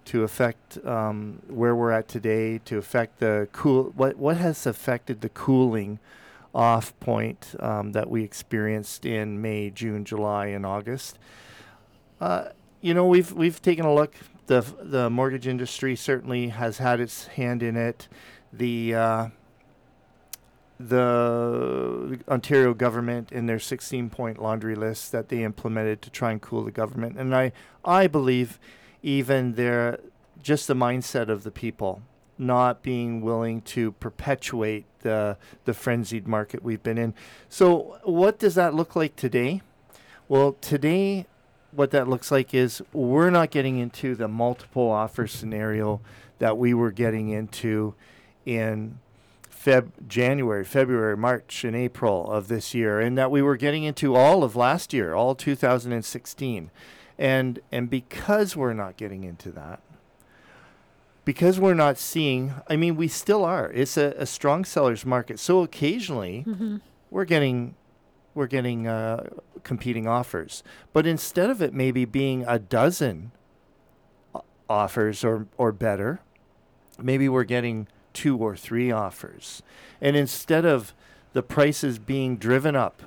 to affect um, where we're at today, to affect the cool what what has affected the cooling off point um, that we experienced in May, June, July, and August. Uh, you know, we've we've taken a look. the The mortgage industry certainly has had its hand in it. The uh, the Ontario government in their 16 point laundry list that they implemented to try and cool the government. And I, I believe even their, just the mindset of the people not being willing to perpetuate the, the frenzied market we've been in. So, what does that look like today? Well, today, what that looks like is we're not getting into the multiple offer scenario that we were getting into in Feb January, February, March, and April of this year, and that we were getting into all of last year, all 2016. And and because we're not getting into that, because we're not seeing, I mean, we still are. It's a, a strong sellers market. So occasionally, Mm-hmm. we're getting we're getting uh, competing offers. But instead of it maybe being a dozen offers or or better, maybe we're getting two or three offers. And instead of the prices being driven up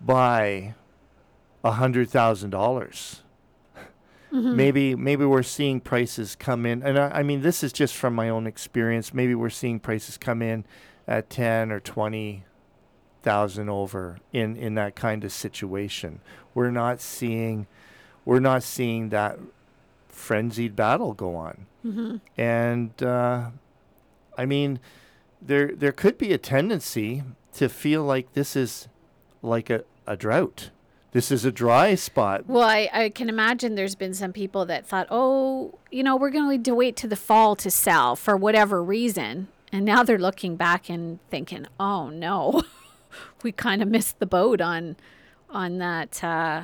by a hundred thousand dollars, Mhm. maybe maybe we're seeing prices come in, and I, I mean this is just from my own experience. Maybe we're seeing prices come in at ten or twenty thousand over in in that kind of situation. We're not seeing we're not seeing that frenzied battle go on. Mhm. And uh, I mean, there there could be a tendency to feel like this is like a, a drought. This is a dry spot. Well, I, I can imagine there's been some people that thought, oh, you know, we're going to wait to the fall to sell for whatever reason. And now they're looking back and thinking, oh no, we kind of missed the boat on on that uh,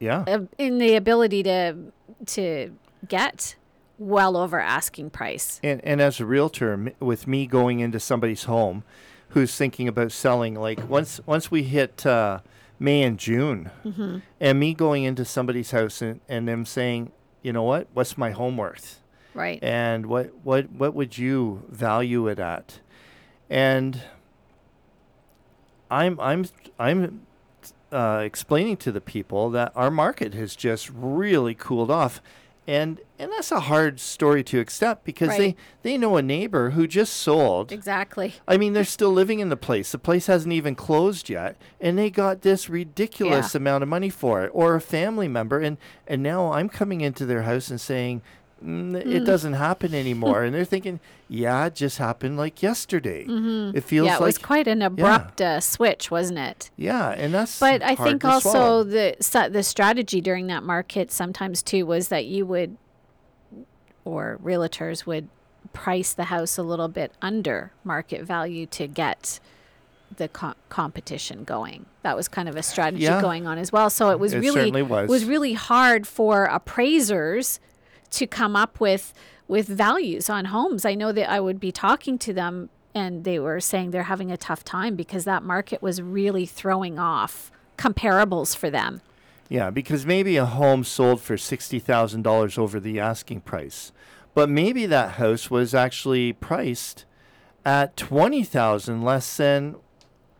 Yeah. in the ability to to get well over asking price. And and as a realtor, m- with me going into somebody's home, who's thinking about selling, like once once we hit uh, May and June, Mhm. and me going into somebody's house and, and them saying, you know what, what's my home worth? Right. And what what what would you value it at? And I'm I'm I'm uh, explaining to the people that our market has just really cooled off, and and that's a hard story to accept because Right. they they know a neighbor who just sold. Exactly. I mean, they're still living in the place. The place hasn't even closed yet, and they got this ridiculous Yeah. amount of money for it, or a family member, and and now I'm coming into their house and saying. "Mm, It doesn't happen anymore, and they're thinking, "Yeah, it just happened like yesterday." Mhm. It feels yeah, it like was quite an abrupt uh, switch, wasn't it? yeah, and that's But I think also swallow. the so- the strategy during that market sometimes too was that you would, or realtors would, price the house a little bit under market value to get the co- competition going. That was kind of a strategy Yeah. going on as well. So it was It really certainly was. really hard for appraisers to come up with with values on homes. I know that I would be talking to them and they were saying they're having a tough time because that market was really throwing off comparables for them. Yeah, because maybe a home sold for sixty thousand dollars over the asking price, but maybe that house was actually priced at twenty thousand less than,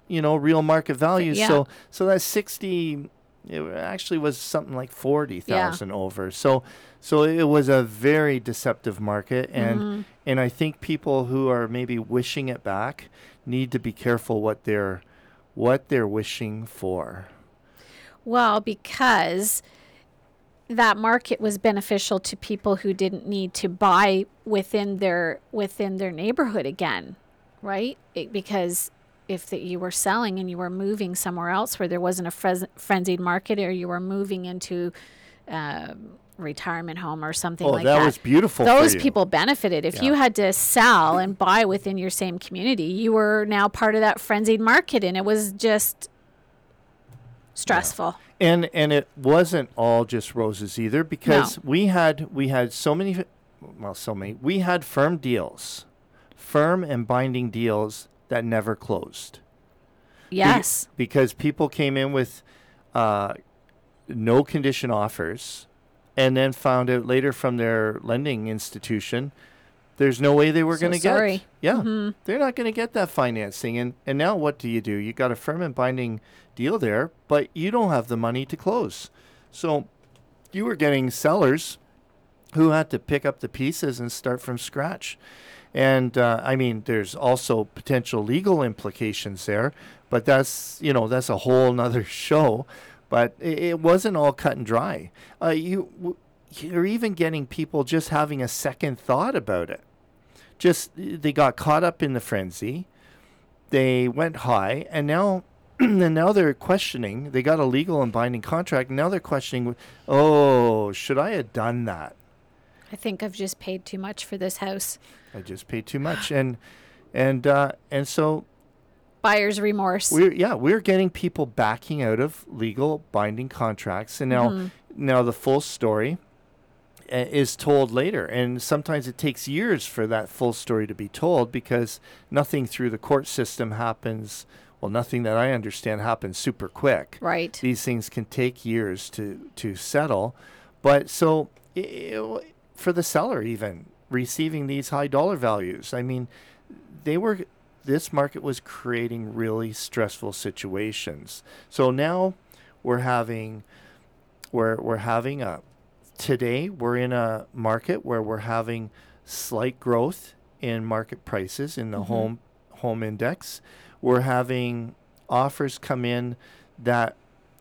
you know, real market value. Yeah. So so that sixty, it actually was something like forty thousand over. So so it was a very deceptive market, and Mhm. and I think people who are maybe wishing it back need to be careful what they're what they're wishing for. Well, because that market was beneficial to people who didn't need to buy within their within their neighborhood again, right? It, because if the, you were selling and you were moving somewhere else where there wasn't a frenz- frenzied market, or you were moving into um retirement home or something Oh, like that that, was beautiful Those people benefited. If you had to sell and buy within your same community, you were now part of that frenzied market, and it was just stressful. And and it wasn't all just roses either because we had we had so many well so many we had firm deals, firm and binding deals that never closed. Be- Yes. because people came in with uh, no condition offers and then found out later from their lending institution there's no way they were So going to get sorry. yeah Mhm. they're not going to get that financing and and now what do you do you got a firm and binding deal there but you don't have the money to close so you were getting sellers who had to pick up the pieces and start from scratch and uh, I mean, there's also potential legal implications there, but that's you know that's a whole nother show. But it, it wasn't all cut and dry. Uh, you w- you're even getting people just having a second thought about it. Just they got caught up in the frenzy, they went high, and now. And now they're questioning. They got a legal and binding contract. And now they're questioning. Oh, should I have done that? I think I've just paid too much for this house. I just paid too much, and and uh, and so Buyer's remorse. we're yeah we're getting people backing out of legal binding contracts, and now Mhm. now the full story uh, is told later, and sometimes it takes years for that full story to be told because nothing through the court system happens. Well, nothing that I understand happens super quick. Right. These things can take years to to settle, but so i i- for the seller even receiving these high dollar values, I mean, they were this market was creating really stressful situations. So now we're having we're we're having a today we're in a market where we're having slight growth in market prices in the Mhm. home home index. We're having offers come in that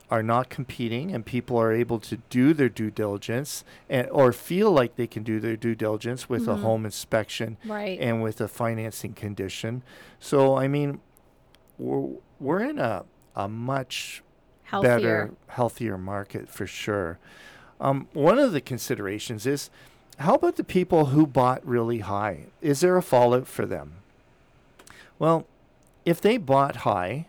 are not competing and people are able to do their due diligence and or feel like they can do their due diligence with a Mhm. home inspection Right. and with a financing condition. So I mean we're we're in a a much Healthier. better healthier market for sure. Um, one of the considerations is how about the people who bought really high? Is there a fallout for them? Well, if they bought high,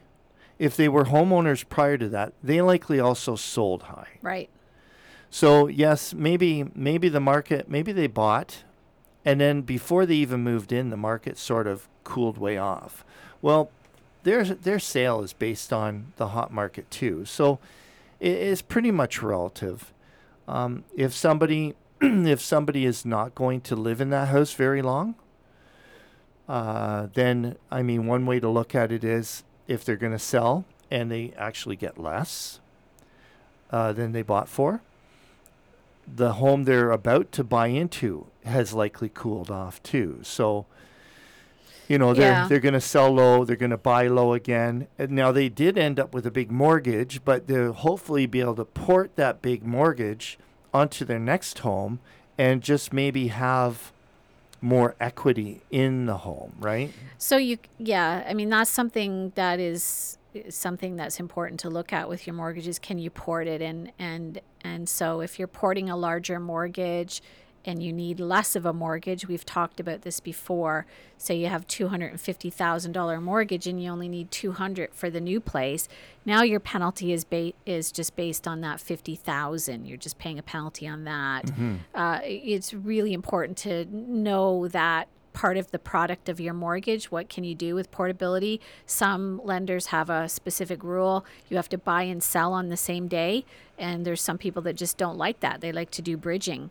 if they were homeowners prior to that, they likely also sold high. Right. So yes, maybe maybe the market maybe they bought and then before they even moved in the market sort of cooled way off. Well, their their sale is based on the hot market too. So it is pretty much relative. Um, if somebody if somebody is not going to live in that house very long, uh, then I mean one way to look at it is if they're going to sell and they actually get less uh, than they bought for, the home they're about to buy into has likely cooled off too. So, you know, they're Yeah. they're going to sell low, they're going to buy low again. And now they did end up with a big mortgage, but they'll hopefully be able to port that big mortgage onto their next home and just maybe have more equity in the home, right? So you, yeah, I mean that's something that is something that's important to look at with your mortgages. Can you port it in? And and so if you're porting a larger mortgage and you need less of a mortgage, we've talked about this before. So you have two hundred and fifty thousand dollar mortgage and you only need two hundred for the new place. Now your penalty is ba- is just based on that fifty thousand. You're just paying a penalty on that Mhm. uh, it's really important to know that part of the product of your mortgage. What can you do with portability? Some lenders have a specific rule. You have to buy and sell on the same day. And there's some people that just don't like that. They like to do bridging.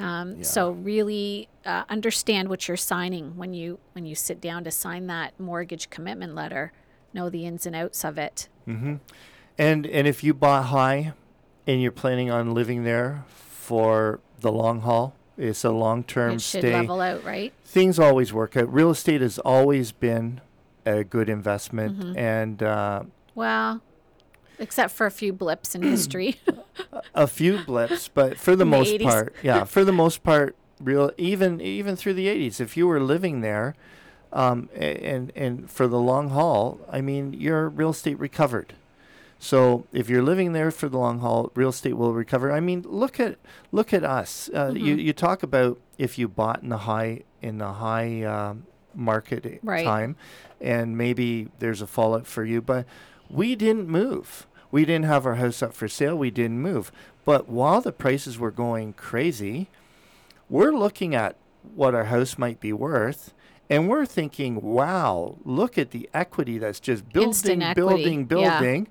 Um, So really uh, understand what you're signing when you when you sit down to sign that mortgage commitment letter. Know the ins and outs of it. Mm-hmm. And and if you bought high, and you're planning on living there for the long haul, it's a long term It should stay. level out, right? Things always work out. Real estate has always been a good investment, Mhm. and uh, Well, except for a few blips in history. a few blips, but for the most 80s. part, yeah, for the most part, real even even through the 80s, if you were living there, um, and and for the long haul, I mean, your real estate recovered. So if you're living there for the long haul, real estate will recover. I mean, look at look at us. Uh, You Mhm. you talk about if you bought in the high in the high um, market Right. time, and maybe there's a fallout for you, but we didn't move. We didn't have our house up for sale. We didn't move. But while the prices were going crazy, we're looking at what our house might be worth. And we're thinking, wow, look at the equity that's just building, equity, building, yeah. building.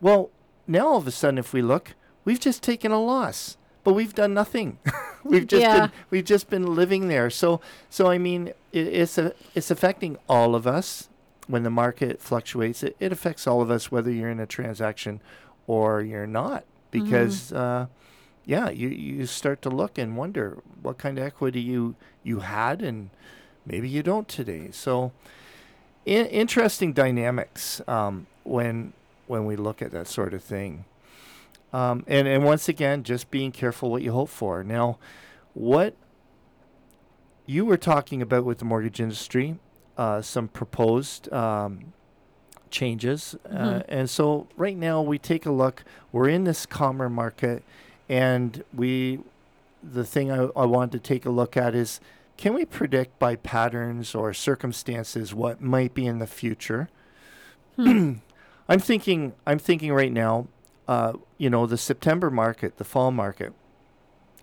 Well, now all of a sudden, if we look, we've just taken a loss, but we've done nothing. we've just Yeah. been we've just been living there. So so I mean, it, it's a, it's affecting all of us when the market fluctuates. It, it affects all of us whether you're in a transaction or you're not, because uh, yeah, you you start to look and wonder what kind of equity you you had and maybe you don't today. So in, interesting dynamics um, when when we look at that sort of thing. Um, and and once again, just being careful what you hope for. Now, what you were talking about with the mortgage industry, uh, some proposed um, changes, uh, Mhm. and so right now we take a look. We're in this calmer market, and we the thing I, I wanted to take a look at is can we predict by patterns or circumstances what might be in the future? I'm thinking I'm thinking right now, uh, you know, the September market, the fall market,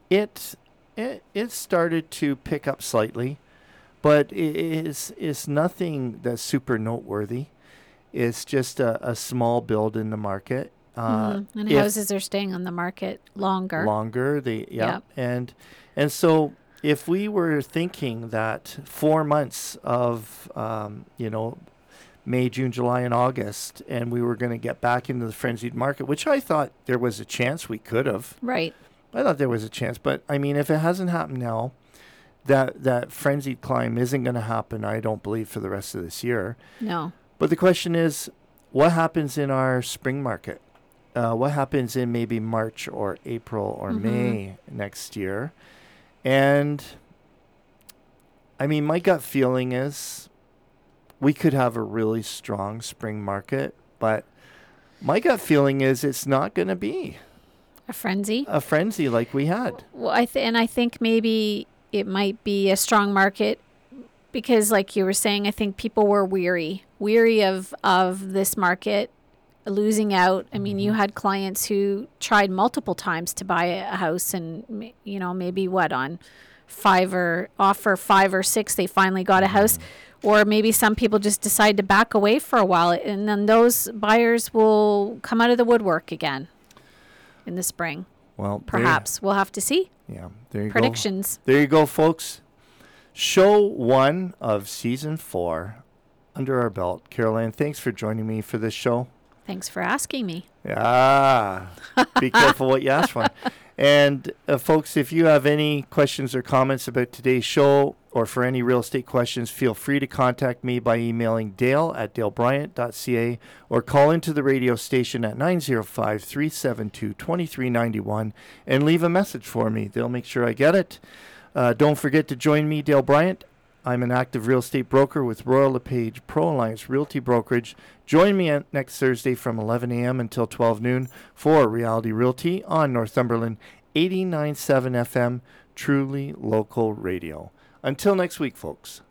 it it it started to pick up slightly, but it is is nothing that's super noteworthy. It's just a, a small build in the market. Uh, Mhm. And houses are staying on the market longer. longer. They yeah, Yep. and and so if we were thinking that four months of um, you know May, June, July, and August, and we were going to get back into the frenzied market, which I thought there was a chance we could have. Right. I thought there was a chance, but I mean, if it hasn't happened now, that that frenzied climb isn't going to happen. I don't believe for the rest of this year. No. But the question is, what happens in our spring market? Uh, what happens in maybe March or April or Mhm. May next year? And I mean, my gut feeling is we could have a really strong spring market, but my gut feeling is it's not going to be A frenzy. a frenzy like we had. Well, I th- and I think maybe it might be a strong market because, like you were saying, I think people were weary, weary of of this market losing out. I mean, you mm-hmm. had clients who tried multiple times to buy a house, and you know, maybe what on five or offer five or six, they finally got a mm-hmm. house. Or maybe some people just decide to back away for a while, and then those buyers will come out of the woodwork again in the spring. Well, there Perhaps we'll have to see. Yeah, there you Predictions. go. Predictions. There you go, folks. Show one of season four under our belt. Carol Ann, thanks for joining me for this show. Thanks for asking me. Yeah, be careful what you ask for. And uh, folks, if you have any questions or comments about today's show or for any real estate questions, feel free to contact me by emailing dale at dalebryant.ca or call into the radio station at 905 372 2391 and leave a message for me. They'll make sure I get it. Uh, don't forget to join me, Dale Bryant. I'm an active real estate broker with Royal LePage Pro Alliance Realty Brokerage. Join me next Thursday from 11 a.m. until 12 noon for Reality Realty on Northumberland 89.7 FM, truly local radio. Until next week, folks.